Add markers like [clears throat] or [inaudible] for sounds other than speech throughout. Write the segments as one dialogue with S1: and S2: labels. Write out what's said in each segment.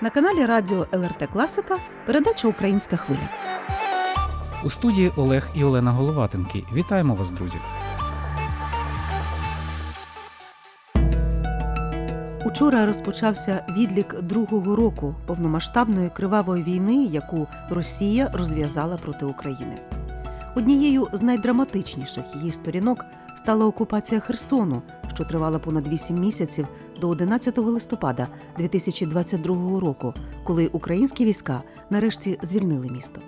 S1: На каналі Радіо ЛРТ Класика передача Українська хвиля.
S2: У студії Олег і Олена Головатенки. Вітаємо вас, друзі.
S1: Учора розпочався відлік другого року повномасштабної кривавої війни, яку Росія розв'язала проти України. Однією з найдраматичніших її сторінок стала окупація Херсону, що тривала понад 8 місяців до 11 листопада 2022 року, коли українські війська нарешті звільнили місто.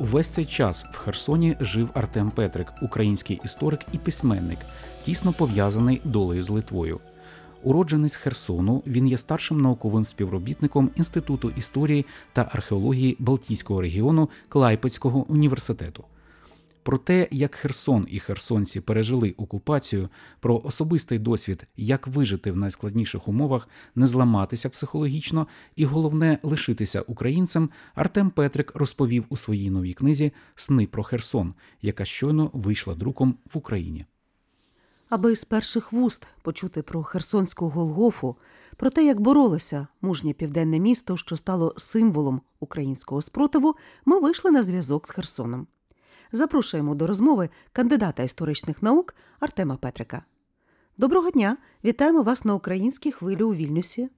S2: Увесь цей час в Херсоні жив Артем Петрик, український історик і письменник, тісно пов'язаний долею з Литвою. Уродженець Херсону, він є старшим науковим співробітником Інституту історії та археології Балтійського регіону Клайпецького університету. Про те, як Херсон і херсонці пережили окупацію, про особистий досвід, як вижити в найскладніших умовах, не зламатися психологічно і головне лишитися українцем, Артем Петрик розповів у своїй новій книзі Сни про Херсон, яка щойно вийшла друком в Україні.
S1: Аби з перших вуст почути про Херсонську Голгофу, про те, як боролося мужнє південне місто, що стало символом українського спротиву, ми вийшли на зв'язок з Херсоном. Запрошуємо до розмови кандидата історичних наук Артема Петрика. Доброго дня! Вітаємо вас на українській хвилі у Вільнюсі.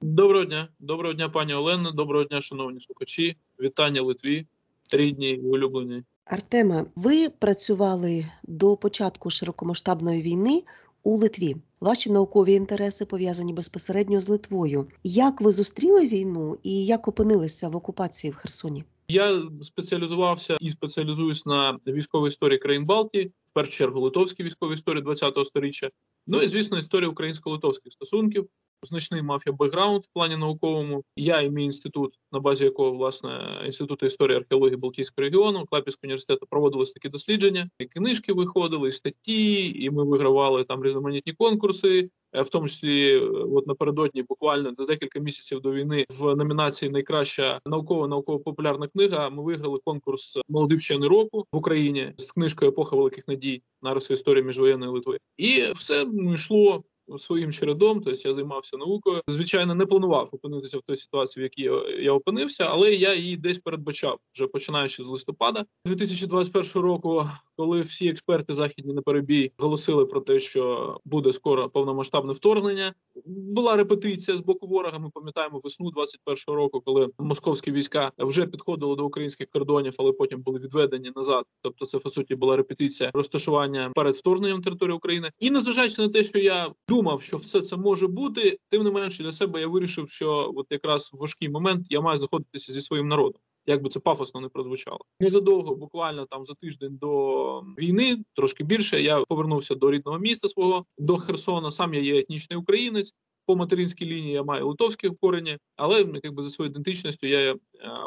S3: Доброго дня, доброго дня, пані Олено. Доброго дня, шановні слухачі. Вітання Литві, рідні і улюблені.
S4: Артема, ви працювали до початку широкомасштабної війни у Литві. Ваші наукові інтереси пов'язані безпосередньо з Литвою. Як ви зустріли війну і як опинилися в окупації в Херсоні?
S3: Я спеціалізувався і спеціалізуюсь на військовій історії країн Балтії, в першу чергу литовській військовій історії ХХ століття. Ну і звісно, історія українсько-литовських стосунків. Значний мав я бекграунд в плані науковому. Я і мій інститут, на базі якого власне інституту історії археології Балтійського регіону Клапівського університету проводились такі дослідження. І книжки виходили, і статті, і ми вигравали там різноманітні конкурси. В тому числі, от напередодні, буквально за декілька місяців до війни, в номінації Найкраща наукова науково-популярна книга. Ми виграли конкурс молодий вчений року в Україні з книжкою Епоха великих надій нариси історії міжвоєнної Литви, і все йшло своїм чередом. Тобто я займався наукою. Звичайно, не планував опинитися в той ситуації, в якій я опинився, але я її десь передбачав вже починаючи з листопада 2021 року, коли всі експерти західні на перебій голосили про те, що буде скоро повномасштабне вторгнення. Була репетиція з боку ворога. Ми пам'ятаємо весну 21 року, коли московські війська вже підходили до українських кордонів, але потім були відведені назад. Тобто, це по суті була репетиція розташування перед вторгненням території України. І незважаючи на те, що я думав, що все це може бути, тим не менше для себе я вирішив, що от якраз в важкий момент я маю знаходитися зі своїм народом. Як би це пафосно не прозвучало, незадовго, буквально там за тиждень до війни, трошки більше. Я повернувся до рідного міста свого до Херсона. Сам я є етнічний українець. По материнській лінії я маю литовське корені, але якби за своєю ідентичністю я є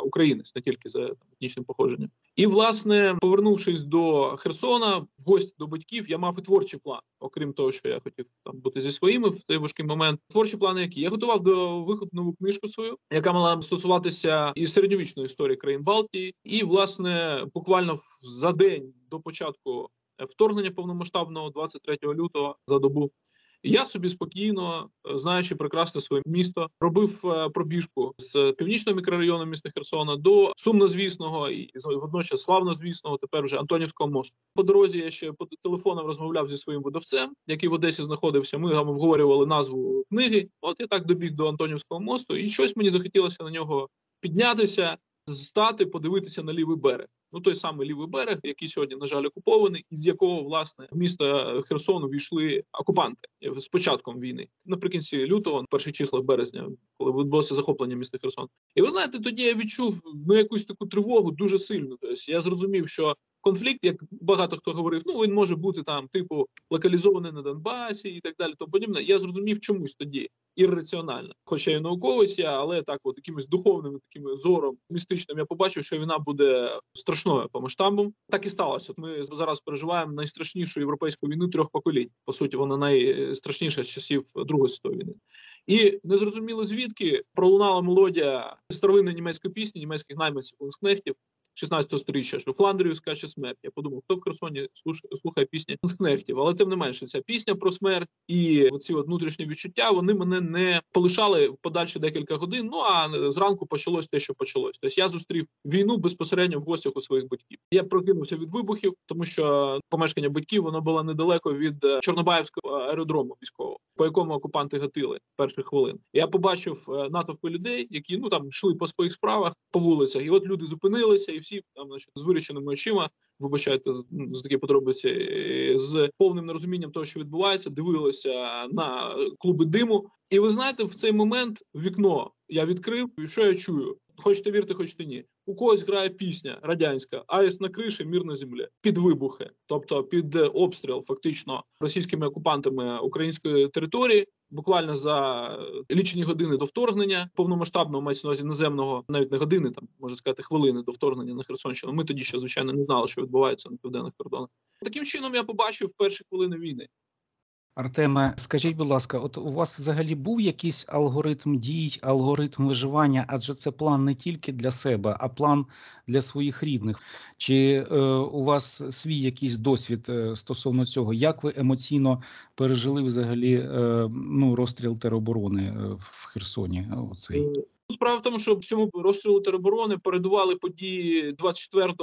S3: українець, не тільки за етнічним походженням. І власне, повернувшись до Херсона, в гості до батьків, я мав і творчий план, окрім того, що я хотів там бути зі своїми в цей важкий момент. Творчі плани, які я готував до виходу нову книжку свою, яка мала стосуватися і середньовічної історії країн Балтії, і власне буквально за день до початку вторгнення повномасштабного 23 лютого за добу. Я собі спокійно, знаючи прекрасне своє місто, робив пробіжку з північного мікрорайону міста Херсона до сумнозвісного і водночас славнозвісного, тепер вже Антонівського мосту. По дорозі я ще по телефоном розмовляв зі своїм видавцем, який в Одесі знаходився. Ми обговорювали назву книги. От я так добіг до Антонівського мосту, і щось мені захотілося на нього піднятися, стати, подивитися на лівий берег. Ну, той самий лівий берег, який сьогодні, на жаль, окупований, із якого власне в місто Херсону війшли окупанти з початком війни наприкінці лютого, перші числа березня, коли відбулося захоплення міста Херсон. І ви знаєте, тоді я відчув ну якусь таку тривогу дуже сильно. Тобто я зрозумів, що конфлікт, як багато хто говорив, ну він може бути там, типу, локалізований на Донбасі і так далі. Тому подібне. Я зрозумів чомусь тоді ірраціонально. Хоча я науковець, але так, от якимось духовним таким зором містичним, я побачив, що війна буде страшною по масштабам. Так і сталося. Ми зараз переживаємо найстрашнішу європейську війну трьох поколінь. По суті, вона найстрашніша з часів Другої світової війни. І незрозуміло звідки пролунала мелодія старовинної німецької пісні, німецьких найманців Ланскнехтів, 16 сторіччя, що Фландрію скаче смерть. Я подумав, хто в Херсоні слуш- слухає пісні Ланскнехтів. Але тим не менше, ця пісня про смерть і ці от внутрішні відчуття вони мене не полишали подальші декілька годин. Ну а зранку почалось те, що почалось. Тобто я зустрів війну безпосередньо в гостях у своїх батьків. Я прокинувся від вибухів, тому що помешкання батьків воно було недалеко від е, Чорнобаївського аеродрому військового, по якому окупанти гатили перших хвилин. Я побачив е, натовпи людей, які ну там йшли по своїх справах по вулицях, і от люди зупинилися, і всі там значить, з виріченими очима, вибачайте з- такі подробиці, з повним нерозумінням того, що відбувається, дивилися на клуби диму. І ви знаєте, в цей момент вікно я відкрив, і що я чую? Хочете вірте, хочете ні. У когось грає пісня радянська Аїс на криші, мір на землі під вибухи, тобто під обстріл, фактично російськими окупантами української території. Буквально за е, лічені години до вторгнення повномасштабного мається на увазі наземного, навіть не години, там можна сказати, хвилини до вторгнення на Херсонщину. Ми тоді ще звичайно не знали, що відбувається на південних кордонах. Таким чином я побачив перші хвилини війни.
S2: Артеме, скажіть, будь ласка, от у вас взагалі був якийсь алгоритм дій, алгоритм виживання? Адже це план не тільки для себе, а план для своїх рідних. Чи е, у вас свій якийсь досвід е, стосовно цього? Як ви емоційно пережили взагалі е, ну, розстріл тероборони е, в Херсоні? е, Оцей?
S3: Справа в тому, що цьому розстрілу тероборони передували події 24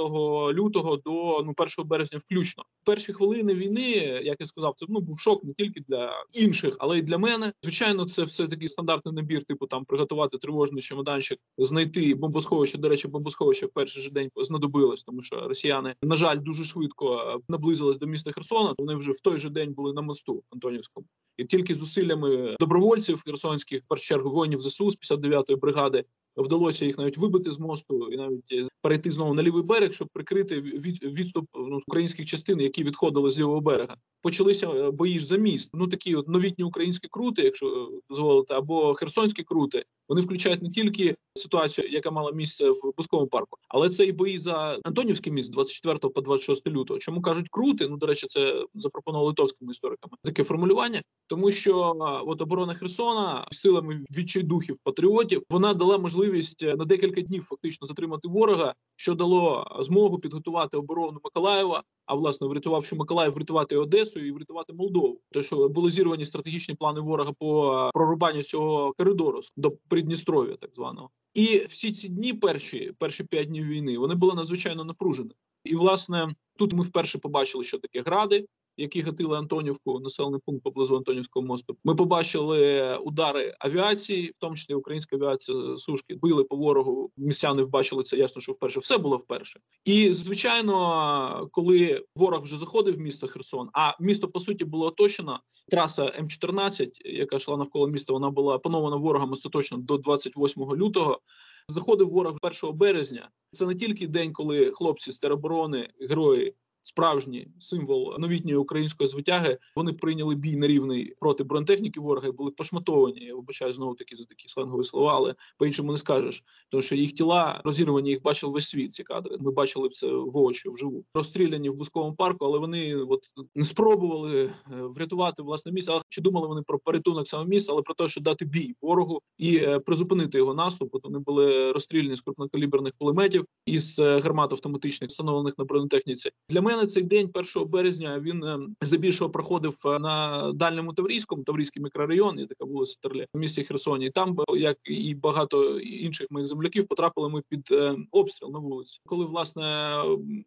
S3: лютого до ну 1 березня, включно. Перші хвилини війни, як я сказав, це ну був шок не тільки для інших, але й для мене. Звичайно, це все такий стандартний набір, типу там приготувати тривожний чемоданчик, знайти бомбосховище. До речі, бомбосховище в перший же день знадобилось, тому що росіяни, на жаль, дуже швидко е, наблизились до міста Херсона. Вони вже в той же день були на мосту Антонівському. І тільки зусиллями добровольців херсонських, в першу чергу воїнів ЗСУ з 59-ї 好的 вдалося їх навіть вибити з мосту і навіть е, перейти знову на лівий берег, щоб прикрити від, відступ ну, українських частин, які відходили з лівого берега. Почалися е, бої ж за міст. Ну такі от новітні українські крути, якщо е, дозволите, або херсонські крути. Вони включають не тільки ситуацію, яка мала місце в Бусковому парку, але це і бої за Антонівський міст з 24 по 26 лютого. Чому кажуть крути? Ну до речі, це запропонували литовськими істориками таке формулювання, тому що от оборона Херсона силами відчайдухів патріотів вона дала можливість е, на декілька днів фактично затримати ворога, що дало змогу підготувати оборону Миколаєва. А власне, врятувавши Миколаїв, врятувати Одесу і врятувати Молдову. Те, що були зірвані стратегічні плани ворога по е, прорубанню цього коридору до Придністров'я, так званого. І всі ці дні, перші перші п'ять днів війни, вони були надзвичайно напружені. І власне тут ми вперше побачили, що таке гради, які гатили Антонівку, населений пункт поблизу Антонівського мосту. Ми побачили удари авіації, в тому числі українська авіація сушки били по ворогу. Містяни бачили це ясно, що вперше все було вперше. І звичайно, коли ворог вже заходив в місто Херсон, а місто по суті було оточено. Траса М14, яка йшла навколо міста, вона була панована ворогом остаточно до 28 лютого. Заходив ворог 1 березня. Це не тільки день, коли хлопці з тероборони, герої справжній символ новітньої української звитяги. Вони прийняли бій на рівний проти бронетехніки ворога і були пошматовані. Я вибачаю знову таки за такі сленгові слова, але по-іншому не скажеш. Тому що їх тіла розірвані, їх бачив весь світ. Ці кадри. Ми бачили це в очі вживу. Розстріляні в бусковому парку, але вони от не спробували е, врятувати власне місце. Але чи думали вони про порятунок саме місця, але про те, що дати бій ворогу і е, призупинити його наступ. От вони були розстріляні з крупнокаліберних кулеметів із е, гармат автоматичних, встановлених на бронетехніці. Для мене цей день, 1 березня, він е, здебільшого проходив е, на дальньому Таврійському, Таврійський мікрорайон, є така вулиця Терле, в місті Херсоні. Там, е, як і багато інших моїх земляків, потрапили ми під обстріл на вулиці. Коли власне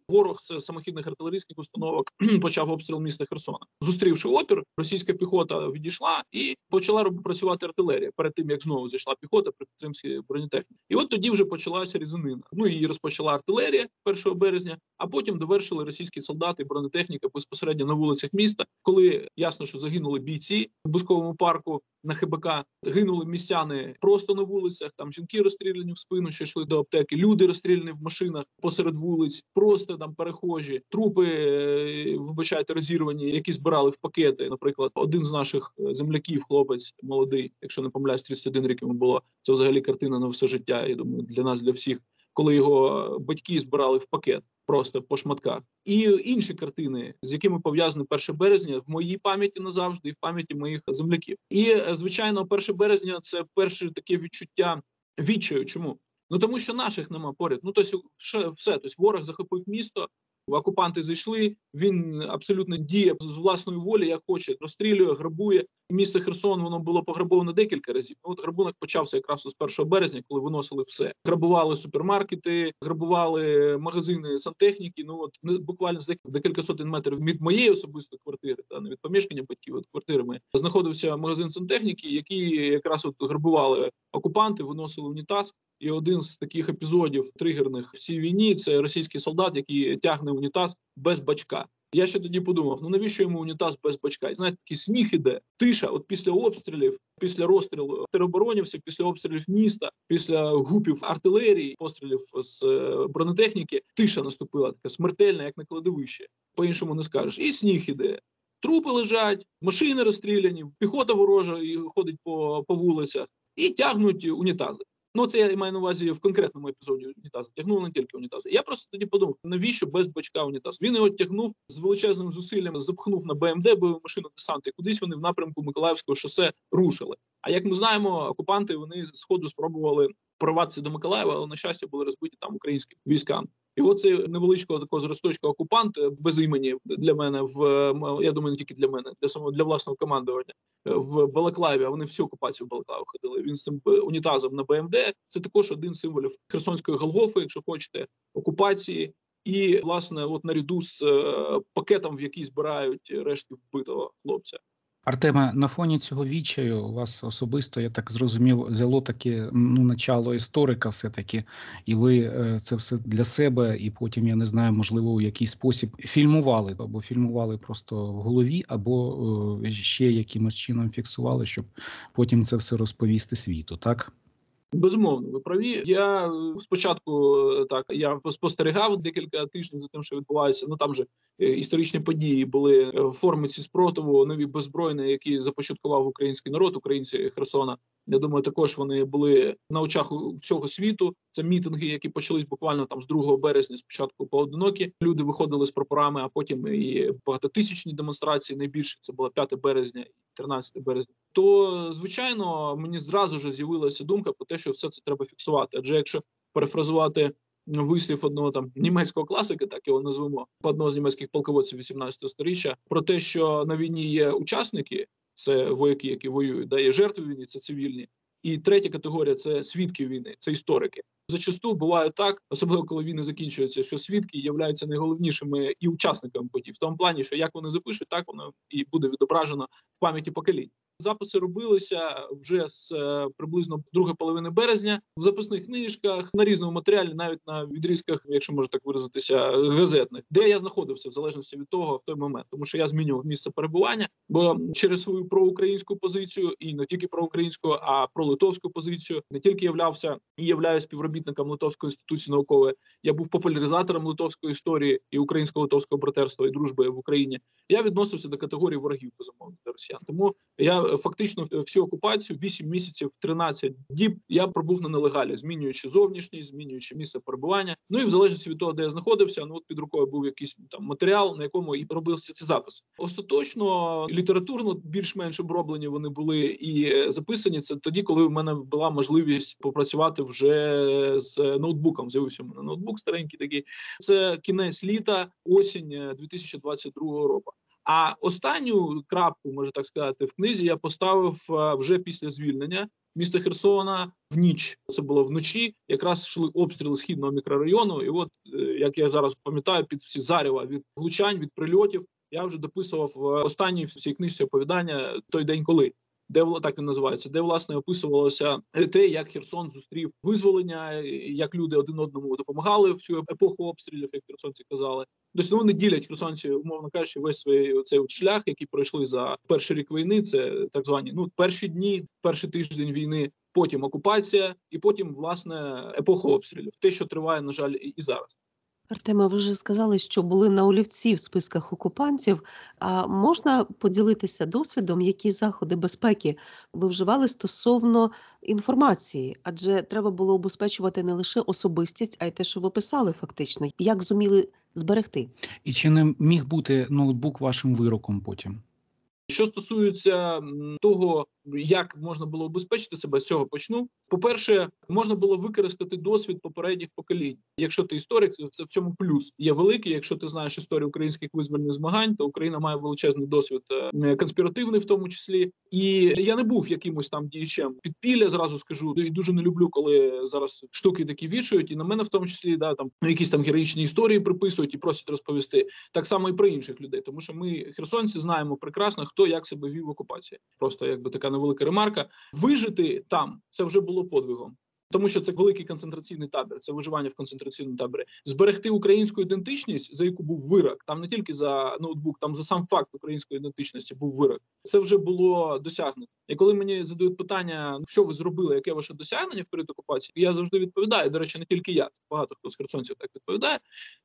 S3: ворог з самохідних артилерійських установок [clears throat] почав обстріл міста Херсона, зустрівши опір, російська піхота відійшла і почала працювати артилерія перед тим, як знову зайшла піхота при підтримці бронетехніки. І от тоді вже почалася різанина. Ну її розпочала артилерія 1 березня, а потім довершили російські солдати бронетехніка безпосередньо на вулицях міста. Коли ясно, що загинули бійці в бусковому парку на ХБК, гинули містяни просто на вулицях. Там жінки розстріляні в спину, що йшли до аптеки. Люди розстріляні в машинах посеред вулиць, просто там перехожі, трупи, е, вибачайте, розірвані, які збирали в пакети. Наприклад, один з наших е, земляків, хлопець молодий, якщо не помиляюсь, 31 рік йому було. Це взагалі картина на все життя. Я думаю, для нас, для всіх, коли його батьки збирали в пакет. Просто по шматках і інші картини, з якими пов'язане 1 березня, в моїй пам'яті назавжди і в пам'яті моїх земляків. І звичайно, 1 березня це перше таке відчуття відчаю. Чому Ну тому що наших нема поряд. Ну тобто, ще все. Тобто ворог захопив місто, окупанти зайшли. Він абсолютно діє з власної волі, як хоче, розстрілює, грабує. Місто Херсон воно було пограбовано декілька разів. Ну, От грабунок почався якраз з 1 березня, коли виносили все. Грабували супермаркети, грабували магазини сантехніки. Ну от ну, буквально за декілька сотень метрів від моєї особистої квартири, та не від помешкання батьків, від квартири знаходився магазин сантехніки, який якраз от грабували окупанти, виносили унітаз. І один з таких епізодів тригерних в цій війні це російський солдат, який тягне унітаз без бачка. Я ще тоді подумав: ну навіщо йому унітаз без бачка? І знаєте, такий сніг іде, тиша. От після обстрілів, після розстрілу тероборонівців, після обстрілів міста, після гупів артилерії, пострілів з е, бронетехніки, тиша наступила така смертельна, як на кладовище. По іншому не скажеш. І сніг іде. Трупи лежать, машини розстріляні, піхота ворожа і ходить по, по вулицях і тягнуть унітази. Ну, це я маю на увазі в конкретному епізоді унітаз. Тягнув не тільки унітаз. Я просто тоді подумав, навіщо без бачка унітаз? Він його тягнув з величезним зусиллям, запхнув на БМД, бойову машину десанти, кудись вони в напрямку Миколаївського шосе рушили. А як ми знаємо, окупанти вони з сходу спробували прорватися до Миколаєва, але на щастя були розбиті там українські війська. І от цей невеличкого такого зросточка окупант е, без імені для мене в е, я думаю, не тільки для мене, для самого для власного командування е, в Балаклаві. А вони всю окупацію в Балаклаву ходили. Він з цим унітазом на БМД. Це також один з символів Херсонської Голгофи, якщо хочете, окупації. І власне, от наряду з пакетом, в який збирають рештки вбитого хлопця.
S2: Артеме, на фоні цього вічаю у вас особисто, я так зрозумів, взяло таке ну, начало історика, все-таки, і ви е, це все для себе, і потім, я не знаю, можливо, у який спосіб фільмували, або фільмували просто в голові, або е, ще якимось чином фіксували, щоб потім це все розповісти світу, так?
S3: Безумовно, ви праві. Я е, спочатку е, так я спостерігав декілька тижнів за тим, що відбувається. Ну там же е, історичні події були в формі ці спротиву, нові беззбройні, які започаткував український народ, українці Херсона. Я думаю, також вони були на очах всього світу. Це мітинги, які почались буквально там з 2 березня. Спочатку поодинокі люди виходили з прапорами, а потім і багатотисячні демонстрації. Найбільше це було 5 березня 13 березня. То звичайно мені зразу ж з'явилася думка про те, що все це треба фіксувати. Адже якщо перефразувати вислів одного там німецького класика, так його назвемо одного з німецьких полководців 18 сторіччя, про те, що на війні є учасники, це вояки, які воюють, да є жертви війни, це цивільні. І третя категорія це свідки війни, це історики. Зачасту буває так, особливо коли війни закінчуються, що свідки являються найголовнішими і учасниками подій, в тому плані, що як вони запишуть, так воно і буде відображено в пам'яті поколінь. Записи робилися вже з е, приблизно другої половини березня в записних книжках на різному матеріалі, навіть на відрізках, якщо можна так виразитися, газетних, де я знаходився в залежності від того в той момент, тому що я змінював місце перебування, бо через свою проукраїнську позицію і не тільки проукраїнську, а про литовську позицію не тільки являвся і являюсь співробітником Литовської інституції наукової. Я був популяризатором литовської історії і українсько-литовського братерства і дружби в Україні. Я відносився до категорії ворогів безумовно для росіян. Тому я е, фактично всю окупацію 8 місяців, 13 діб я пробув на нелегалі, змінюючи зовнішність, змінюючи місце перебування. Ну і в залежності від того, де я знаходився, ну от під рукою був якийсь там матеріал, на якому і робився ці записи. Остаточно літературно більш-менш оброблені вони були і е, записані. Це тоді, коли в мене була можливість попрацювати вже з ноутбуком. З'явився в мене ноутбук старенький такий. Це кінець літа, осінь е, 2022 року. А останню крапку, можна так сказати, в книзі я поставив е, вже після звільнення міста Херсона в ніч. Це було вночі. Якраз йшли обстріли східного мікрорайону. І от е, як я зараз пам'ятаю, під всі зарева від влучань, від прильотів, я вже дописував в останній в цій книжці оповідання той день, коли. Де так він називається, де власне описувалося те, як Херсон зустрів визволення, як люди один одному допомагали в цю епоху обстрілів, як херсонці казали. Тобто вони ділять херсонці, умовно кажучи, весь свій цей от шлях, який пройшли за перший рік війни. Це так звані ну перші дні, перший тиждень війни, потім окупація, і потім власне епоха обстрілів. Те, що триває, на жаль, і зараз.
S4: Артема, ви вже сказали, що були на олівці в списках окупантів. А можна поділитися досвідом, які заходи безпеки ви вживали стосовно інформації? Адже треба було обезпечувати не лише особистість, а й те, що ви писали фактично. Як зуміли зберегти?
S2: І чи не міг бути ноутбук вашим вироком потім?
S3: Що стосується того, як можна було обезпечити себе, з цього почну. По-перше, можна було використати досвід попередніх поколінь. Якщо ти історик, це- в цьому плюс є великий. Якщо ти знаєш історію українських визвольних змагань, то Україна має величезний досвід е, конспіративний, в тому числі. І я не був якимось там діячем підпілля. Зразу скажу, і дуже не люблю, коли зараз штуки такі вішають, і на мене в тому числі да там якісь там героїчні історії приписують і просять розповісти. Так само і про інших людей, тому що ми, херсонці, знаємо прекрасно, хто як себе вів в окупації. Просто якби така невелика ремарка. Вижити там це вже було подвигом. Тому що це великий концентраційний табір, це виживання в концентраційному таборі. Зберегти українську ідентичність, за яку був вирок, там не тільки за ноутбук, там за сам факт української ідентичності був вирок. Це вже було досягнуто. І коли мені задають питання, «Ну, що ви зробили, яке ваше досягнення в період окупації, я завжди відповідаю. До речі, не тільки я, багато хто з херсонців так відповідає.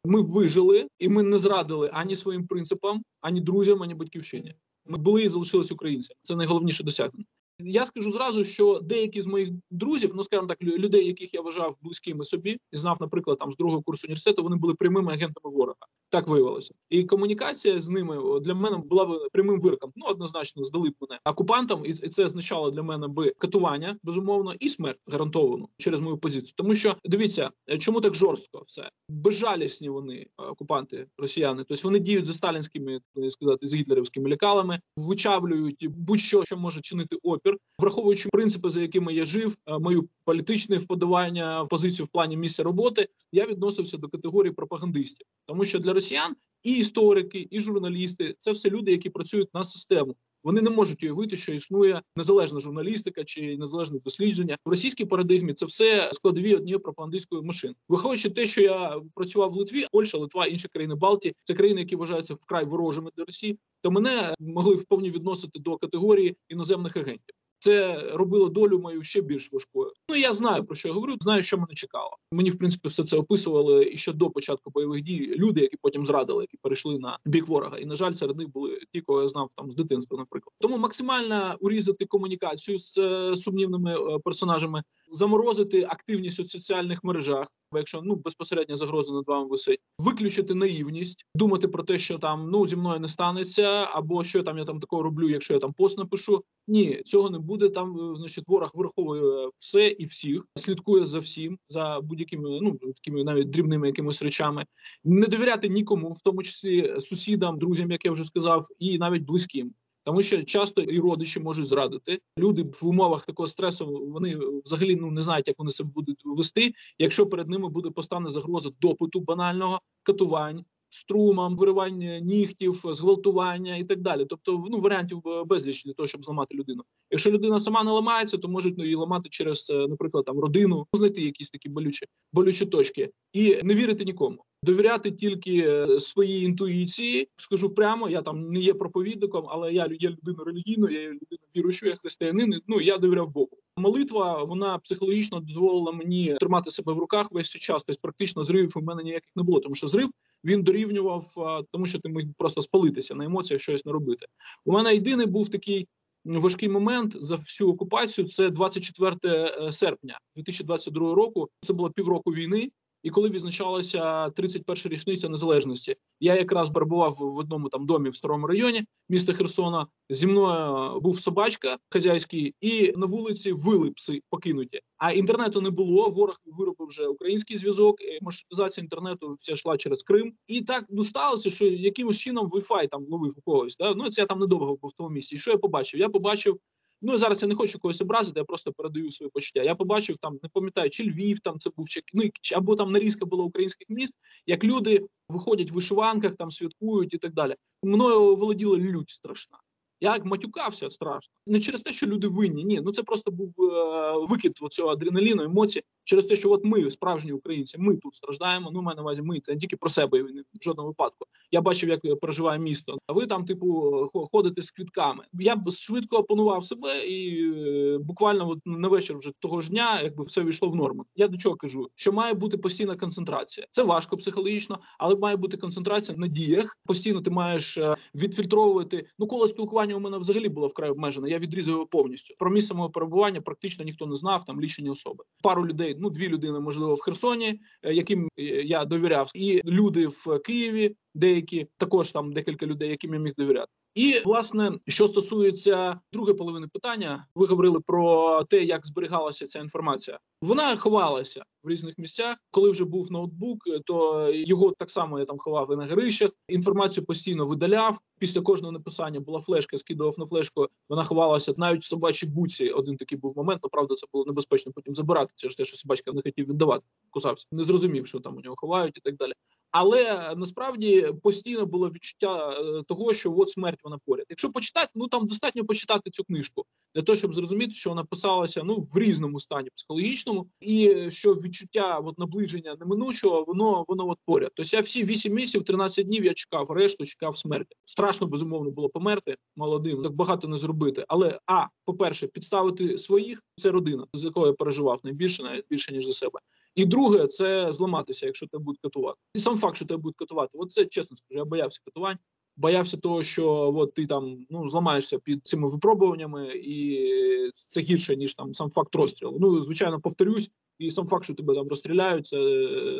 S3: Ми вижили, і ми не зрадили ані своїм принципам, ані друзям, ані батьківщині. Ми були і залишились українцями. Це найголовніше досягнення. Я скажу зразу, що деякі з моїх друзів, ну скажімо так, лю- людей, яких я вважав близькими собі, і знав, наприклад, там з другого курсу університету, вони були прямими агентами ворога. Так виявилося. І комунікація з ними для мене була б прямим вироком. Ну однозначно здали б мене окупантам, і це означало для мене би катування, безумовно, і смерть гарантовану через мою позицію. Тому що дивіться, е, чому так жорстко все безжалісні вони е, окупанти, росіяни. Тобто вони діють за сталінськими, сказати, з гітлерівськими лекалами, вичавлюють будь-що, що може чинити опір, враховуючи принципи, за якими я жив, е, мою політичне вподобання позицію в плані місця роботи. Я відносився до категорії пропагандистів, тому що для росіян і історики, і журналісти це все люди, які працюють на систему. Вони не можуть уявити, що існує незалежна журналістика чи незалежне дослідження в російській парадигмі. Це все складові однієї пропагандистської машини. Виходячи те, що я працював в Литві, Польща, Литва, інші країни Балтії, це країни, які вважаються вкрай ворожими для Росії, то мене могли вповні відносити до категорії іноземних агентів. Це робило долю мою ще більш важкою. Ну я знаю про що я говорю, знаю, що мене чекало. Мені в принципі все це описували і ще до початку бойових дій. Люди, які потім зрадили, які перейшли на бік ворога. І на жаль, серед них були ті, кого я знав там з дитинства, наприклад. Тому максимально урізати комунікацію з е, сумнівними е, персонажами, заморозити активність у соціальних мережах. Якщо ну безпосередня загроза над вами висить, виключити наївність, думати про те, що там ну зі мною не станеться, або що там я там такого роблю, якщо я там пост напишу. Ні, цього не буде. Там е, значить ворог враховує все і всіх, слідкує за всім, за будь-якими ну такими навіть дрібними якимись речами. Не довіряти нікому, в тому числі сусідам, друзям, як я вже сказав, і навіть близьким. Тому що часто і родичі можуть зрадити. Люди в умовах такого стресу вони взагалі ну не знають, як вони себе будуть вести, якщо перед ними буде постане загроза допиту банального катувань. Струмам, виривання нігтів, зґвалтування і так далі. Тобто, ну варіантів е, безліч для того, щоб зламати людину. Якщо людина сама не ламається, то можуть ну, її ламати через, е, наприклад, там родину, знайти якісь такі болючі болючі точки, і не вірити нікому. Довіряти тільки е, своїй інтуїції. Скажу прямо, я там не є проповідником, але я є людина релігійною, я є людина віруючою, я християнин. Ну я довіряв Богу. Молитва вона психологічно дозволила мені тримати себе в руках весь цей час. Тобто практично зривів у мене ніяких не було, тому що зрив він дорівнював тому, що ти міг просто спалитися на емоціях, щось не робити. У мене єдиний був такий важкий момент за всю окупацію. Це 24 е, серпня 2022 року. Це було півроку війни. І коли відзначалася 31 річниця незалежності, я якраз барбував в одному там домі в старому районі міста Херсона. Зі мною був собачка хазяйський, і на вулиці вили пси покинуті. А інтернету не було. Ворог виробив вже український зв'язок. Маршрутизація інтернету вся йшла через Крим. І так ну сталося, що якимось чином Wi-Fi там ловив у когось. Да? Ну це я там недовго був в тому місці. І що я побачив? Я побачив. Ну зараз я не хочу когось образити, я просто передаю свої почуття. Я побачив там, не пам'ятаю, чи Львів там це був, чи ну, або там нарізка була українських міст, як люди виходять в вишиванках, там святкують і так далі. Мною володіла лють страшна. Я як матюкався страшно. Не через те, що люди винні. Ні, ну це просто був е, викид цього адреналіну, емоцій, через те, що от ми, справжні українці, ми тут страждаємо. Ну, маю на увазі, ми це не тільки про себе в жодному випадку. Я бачив, як проживає місто. А ви там, типу, хо- ходите з квітками. Я б швидко опанував себе, і е, буквально от на вечір вже того ж дня, якби все війшло в норму. Я до чого кажу, що має бути постійна концентрація. Це важко психологічно, але має бути концентрація на діях. Постійно ти маєш е, відфільтровувати. Ну, коло спілкування у мене взагалі було вкрай обмежене. Я відрізав його повністю. Про місце мого перебування практично ніхто не знав. Там лічені особи. Пару людей, ну дві людини, можливо, в Херсоні, е, яким е, я довіряв, і люди в Києві, деякі також там декілька людей, яким я міг довіряти. І власне, що стосується другої половини питання, ви говорили про те, як зберігалася ця інформація. Вона ховалася в різних місцях. Коли вже був ноутбук, то його так само я там ховав і на горищах. Інформацію постійно видаляв. Після кожного написання була флешка, скидував на флешку. Вона ховалася навіть в собачій буці. Один такий був момент. Ну, правда, це було небезпечно потім забирати. Це ж те, що собачка не хотів віддавати, кусався, не зрозумів, що там у нього ховають і так далі. Але насправді постійно було відчуття е, того, що от смерть вона поряд. Якщо почитати, ну там достатньо почитати цю книжку для того, щоб зрозуміти, що вона писалася ну в різному стані психологічному, і що відчуття от наближення неминучого, воно воно от поряд. Тобто я всі 8 місяців, 13 днів я чекав решту, чекав смерті. Страшно безумовно було померти молодим, так багато не зробити. Але а по перше, підставити своїх це родина, з якою я переживав найбільше, навіть більше ніж за себе. І друге, це зламатися, якщо тебе будуть катувати. І сам факт, що тебе будуть катувати, от це чесно скажу, я боявся катувань, боявся того, що от ти там ну зламаєшся під цими випробуваннями, і це гірше ніж там сам факт розстрілу. Ну звичайно, повторюсь, і сам факт, що тебе там розстріляють, це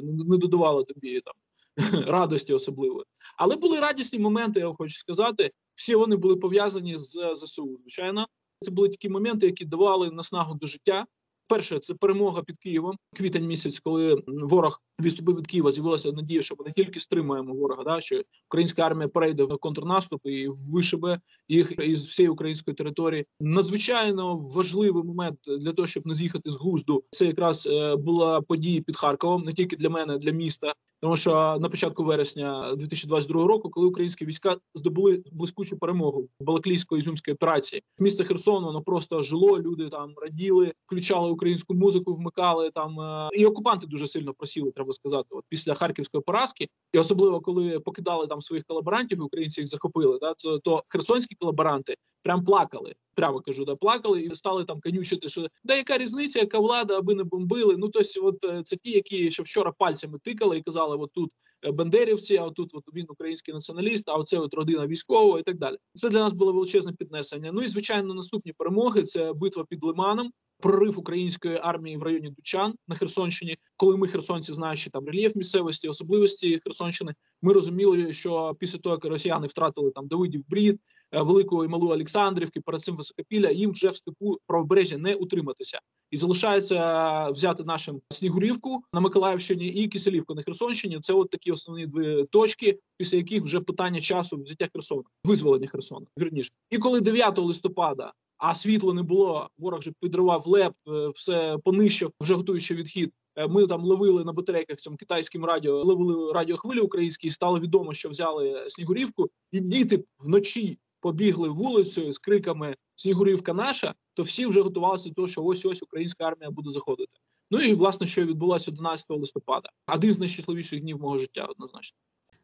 S3: не додавало тобі там [laughs] радості особливої. Але були радісні моменти. Я хочу сказати, всі вони були пов'язані з ЗСУ. Звичайно, це були такі моменти, які давали наснагу до життя. Перше, це перемога під Києвом, квітень місяць, коли ворог відступив від Києва, з'явилася надія, що ми не тільки стримаємо ворога, да що українська армія перейде в контрнаступ і вишибе їх із всієї української території. Надзвичайно важливий момент для того, щоб не з'їхати з глузду. Це якраз е, була подія під Харковом, не тільки для мене, для міста. Тому що на початку вересня 2022 року, коли українські війська здобули блискучу перемогу Балаклійської ізюмської операції, місто Херсон воно просто жило. Люди там раділи, включали українську музику, вмикали там е, і окупанти дуже сильно просіли. Треба сказати, от після харківської поразки, і особливо коли покидали там своїх колаборантів, і українці їх захопили. Да, то, то херсонські колаборанти прям плакали. Прямо кажу, да плакали і стали там конючити, що да яка різниця, яка влада, аби не бомбили. Ну тобто, от е, це ті, які ще вчора пальцями тикали і казали: от тут бандерівці, а тут от він український націоналіст, а оце от родина військова і так далі. Це для нас було величезне піднесення. Ну і звичайно, наступні перемоги це битва під Лиманом. Прорив української армії в районі Дучан на Херсонщині, коли ми херсонці, знаючи там рельєф місцевості, особливості Херсонщини, ми розуміли, що після того, як росіяни втратили там Давидів Брід, е, велику і малу Олександрівки, перед цим високопілля, їм вже в степу правобережжя не утриматися, і залишається взяти нашим Снігурівку на Миколаївщині і Киселівку на Херсонщині. Це от такі основні дві точки, після яких вже питання часу взяття Херсона, визволення Херсона. Вірніше, і коли 9 листопада а світла не було. Ворог же підривав леп, е, все понищив, вже готуючи відхід. Е, ми там ловили на батарейках цьому китайським радіо, ловили радіохвилі українські. і Стало відомо, що взяли Снігурівку, і діти вночі побігли вулицею з криками Снігурівка наша. То всі вже готувалися до того, що ось ось українська армія буде заходити. Ну і власне, що відбулося 11 листопада, один з найщасливіших днів мого життя, однозначно.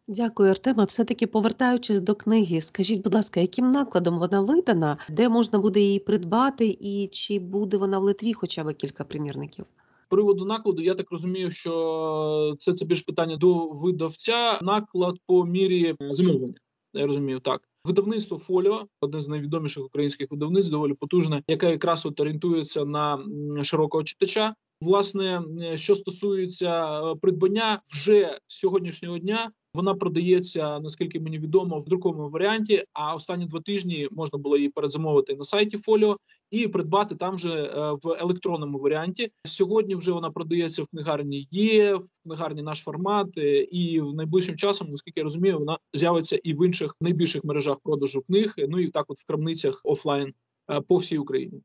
S4: Дякую, Артема. Все-таки повертаючись до книги, скажіть, будь ласка, яким накладом вона видана, де можна буде її придбати, і чи буде вона в Литві хоча б кілька примірників?
S3: Приводу накладу, я так розумію, що це це більш питання до видавця. Наклад по мірі замовлення. Я розумію так. Видавництво Фоліо, одне з найвідоміших українських видавництв, доволі потужне, яке якраз от орієнтується на широкого читача. Власне, що стосується придбання вже з сьогоднішнього дня, вона продається, наскільки мені відомо, в друковому варіанті. А останні два тижні можна було її передзамовити на сайті Фоліо і придбати там же е, в електронному варіанті. Сьогодні вже вона продається в книгарні. Є в книгарні наш формат, е, і в найближчим часом, наскільки я розумію, вона з'явиться і в інших найбільших мережах продажу книг. Ну і так, от в крамницях офлайн е, по всій Україні.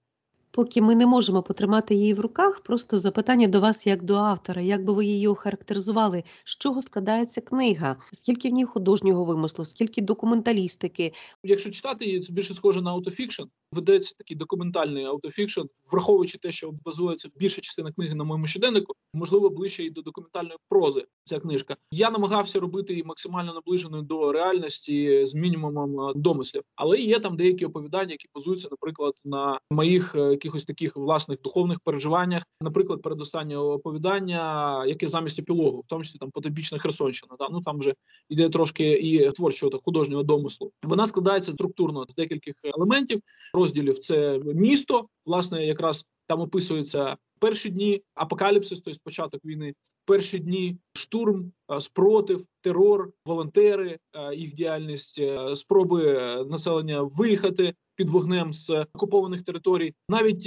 S4: Поки ми не можемо потримати її в руках, просто запитання до вас як до автора, як би ви її охарактеризували, з чого складається книга, скільки в ній художнього вимислу, скільки документалістики.
S3: Якщо читати її, це більше схоже на аутофікшн. Ведеться такий документальний аутофікшн, враховуючи те, що базується більша частина книги на моєму щоденнику, можливо, ближче і до документальної прози. Ця книжка. Я намагався робити її максимально наближеною до реальності з мінімумом домислів, але є там деякі оповідання, які базуються, наприклад, на моїх якихось таких власних духовних переживаннях. Наприклад, передостаннє оповідання, яке замість епілогу, в тому числі там потопічна Херсонщина. Да? Ну там вже йде трошки і творчого та художнього домислу. Вона складається структурно з декількох елементів розділів. Це місто, власне, якраз там описується перші дні апокаліпсис, тобто початок війни, перші дні штурм, е, спротив, терор, волонтери, е, їх діяльність, е, спроби населення виїхати під вогнем з окупованих територій, навіть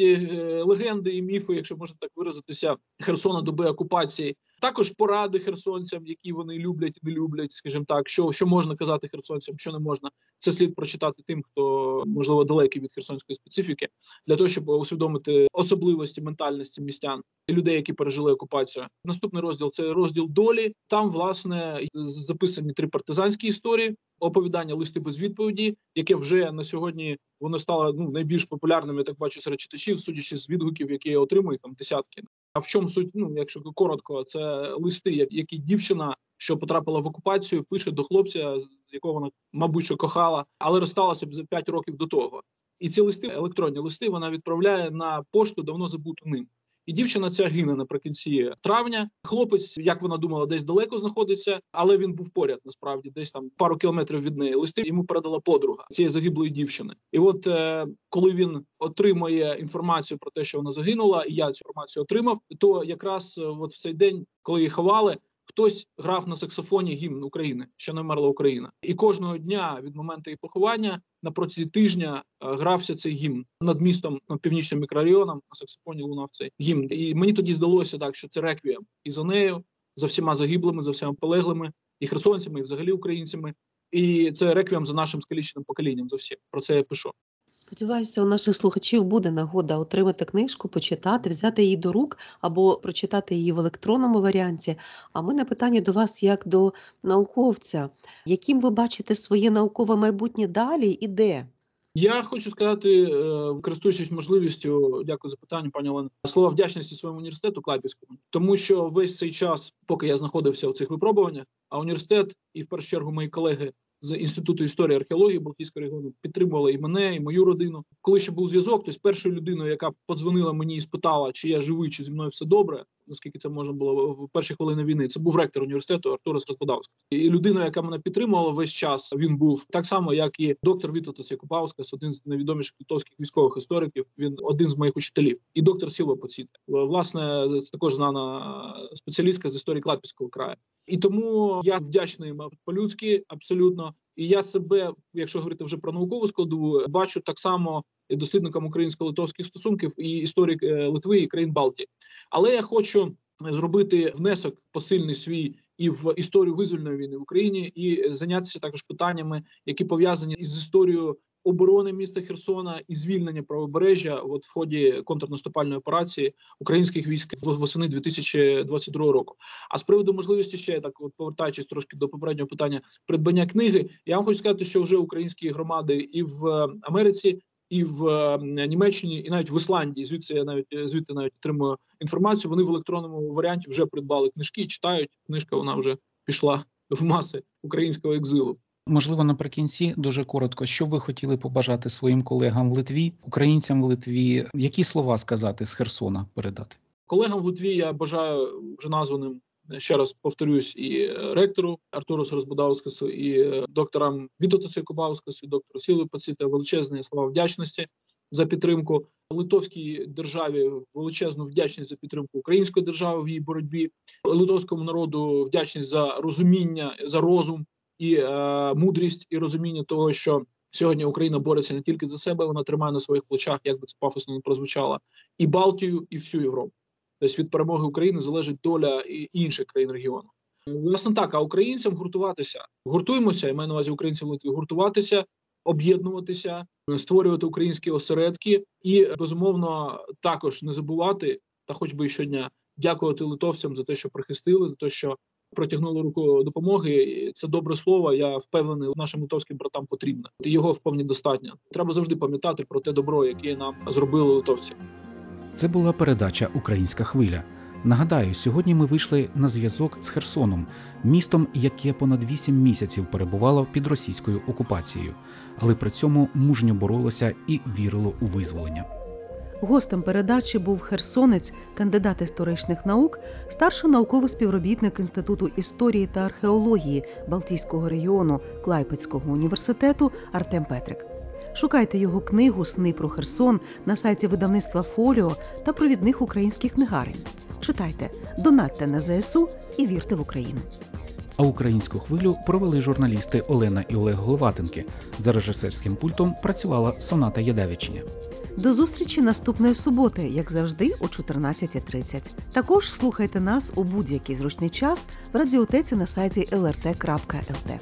S3: легенди і міфи, якщо можна так виразитися, Херсона доби окупації. Також поради херсонцям, які вони люблять не люблять, скажімо так, що, що можна казати херсонцям, що не можна. Це слід прочитати тим, хто можливо далекий від херсонської специфіки, для того, щоб усвідомити особливості ментальності містян і людей, які пережили окупацію. Наступний розділ це розділ долі. Там власне записані три партизанські історії, оповідання листи без відповіді, яке вже на сьогодні воно стало ну найбільш популярним. Я так бачу серед читачів, судячи з відгуків, які я отримую, там десятки. А в чому суть? Ну, якщо коротко, це листи, які дівчина, що потрапила в окупацію, пише до хлопця, якого вона, мабуть, що кохала, але розсталася б за 5 років до того. І ці листи, електронні листи, вона відправляє на пошту давно забуту ним. І дівчина ця гине наприкінці травня. Хлопець, як вона думала, десь далеко знаходиться, але він був поряд, насправді, десь там пару кілометрів від неї. Листи йому передала подруга цієї загиблої дівчини. І от е, коли він отримує інформацію про те, що вона загинула, і я цю інформацію отримав, то якраз е, от в цей день, коли її ховали. Хтось грав на саксофоні гімн України, що не вмерла Україна, і кожного дня від моменту її поховання на протязі тижня е, грався цей гімн над містом над північним мікрорайоном. На саксофоні лунав цей гімн. І мені тоді здалося так, що це реквієм і за нею, за всіма загиблими, за всіма полеглими, і херсонцями, і взагалі українцями. І це реквієм за нашим скаліченим поколінням. За всім про це я пишу.
S4: Сподіваюся, у наших слухачів буде нагода отримати книжку, почитати, взяти її до рук або прочитати її в електронному варіанті. А в мене питання до вас як до науковця, яким ви бачите своє наукове майбутнє далі і де?
S3: Я хочу сказати, е, користуючись можливістю, дякую за питання, пані Олена, слова вдячності своєму університету Клайпівському, тому що весь цей час, поки я знаходився у цих випробуваннях, а університет і в першу чергу мої колеги з інституту історії археології Балтійського регіону підтримували і мене, і мою родину. Коли ще був зв'язок, то з першою людиною, яка подзвонила мені і спитала, чи я живий, чи зі мною все добре. Наскільки це можна було в перші хвилини війни, це був ректор університету Артурас Розбадавський. І людина, яка мене підтримувала весь час, він був так само, як і доктор Вітотас Якубаускас, один з найвідоміших литовських військових істориків. Він один з моїх учителів, і доктор Сілва Поціте. Власне, це також знана спеціалістка з історії Клапівського краю. І тому я вдячний по-людськи абсолютно. І я себе, якщо говорити вже про наукову складову, бачу так само дослідником українсько-литовських стосунків і історик е, Литви і країн Балтії. Але я хочу зробити внесок посильний свій і в історію визвольної війни в Україні, і зайнятися також питаннями, які пов'язані із історією оборони міста Херсона і звільнення правобережжя от в ході контрнаступальної операції українських військ восени 2022 року. А з приводу можливості ще так, от повертаючись трошки до попереднього питання придбання книги, я вам хочу сказати, що вже українські громади і в е, Америці. І в е, Німеччині, і навіть в Ісландії, звідси я навіть е, звідти навіть отримую інформацію. Вони в електронному варіанті вже придбали книжки читають. Книжка вона вже пішла в маси українського екзилу.
S2: Можливо, наприкінці дуже коротко, що ви хотіли побажати своїм колегам в Литві, українцям в Литві, які слова сказати з Херсона передати?
S3: Колегам в Литві я бажаю вже названим ще раз повторюсь і е, ректору Артурусу Розбудаускасу, і е, докторам Вітотасу Якубаускасу, і доктору Сілу Паціта величезні слова вдячності за підтримку литовській державі. Величезну вдячність за підтримку української держави в її боротьбі, литовському народу вдячність за розуміння, за розум і е, мудрість, і розуміння того, що сьогодні Україна бореться не тільки за себе, вона тримає на своїх плечах, як би це пафосно не прозвучало, і Балтію, і всю Європу. Тобто від перемоги України залежить доля інших країн регіону. Власне так, а українцям гуртуватися. Гуртуємося, я маю на увазі українцям Литві, гуртуватися, об'єднуватися, створювати українські осередки і безумовно також не забувати, та хоч би щодня дякувати литовцям за те, що прихистили, за те, що протягнули руку допомоги. Це добре слово. Я впевнений, нашим литовським братам потрібно. Його вповні достатньо. Треба завжди пам'ятати про те добро, яке нам зробили литовці.
S2: Це була передача Українська хвиля. Нагадаю, сьогодні ми вийшли на зв'язок з Херсоном, містом, яке понад 8 місяців перебувало під російською окупацією, але при цьому мужньо боролося і вірило у визволення.
S1: Гостем передачі був херсонець, кандидат історичних наук, старший науковий співробітник Інституту історії та археології Балтійського регіону Клайпецького університету Артем Петрик. Шукайте його книгу Сни про Херсон на сайті видавництва Фоліо та провідних українських книгарень. Читайте, донатьте на ЗСУ і вірте в Україну.
S2: А українську хвилю провели журналісти Олена і Олег Головатенки. За режисерським пультом працювала Соната Ядевичня.
S1: До зустрічі наступної суботи, як завжди, о 14.30. Також слухайте нас у будь-який зручний час в радіотеці на сайті lrt.lt.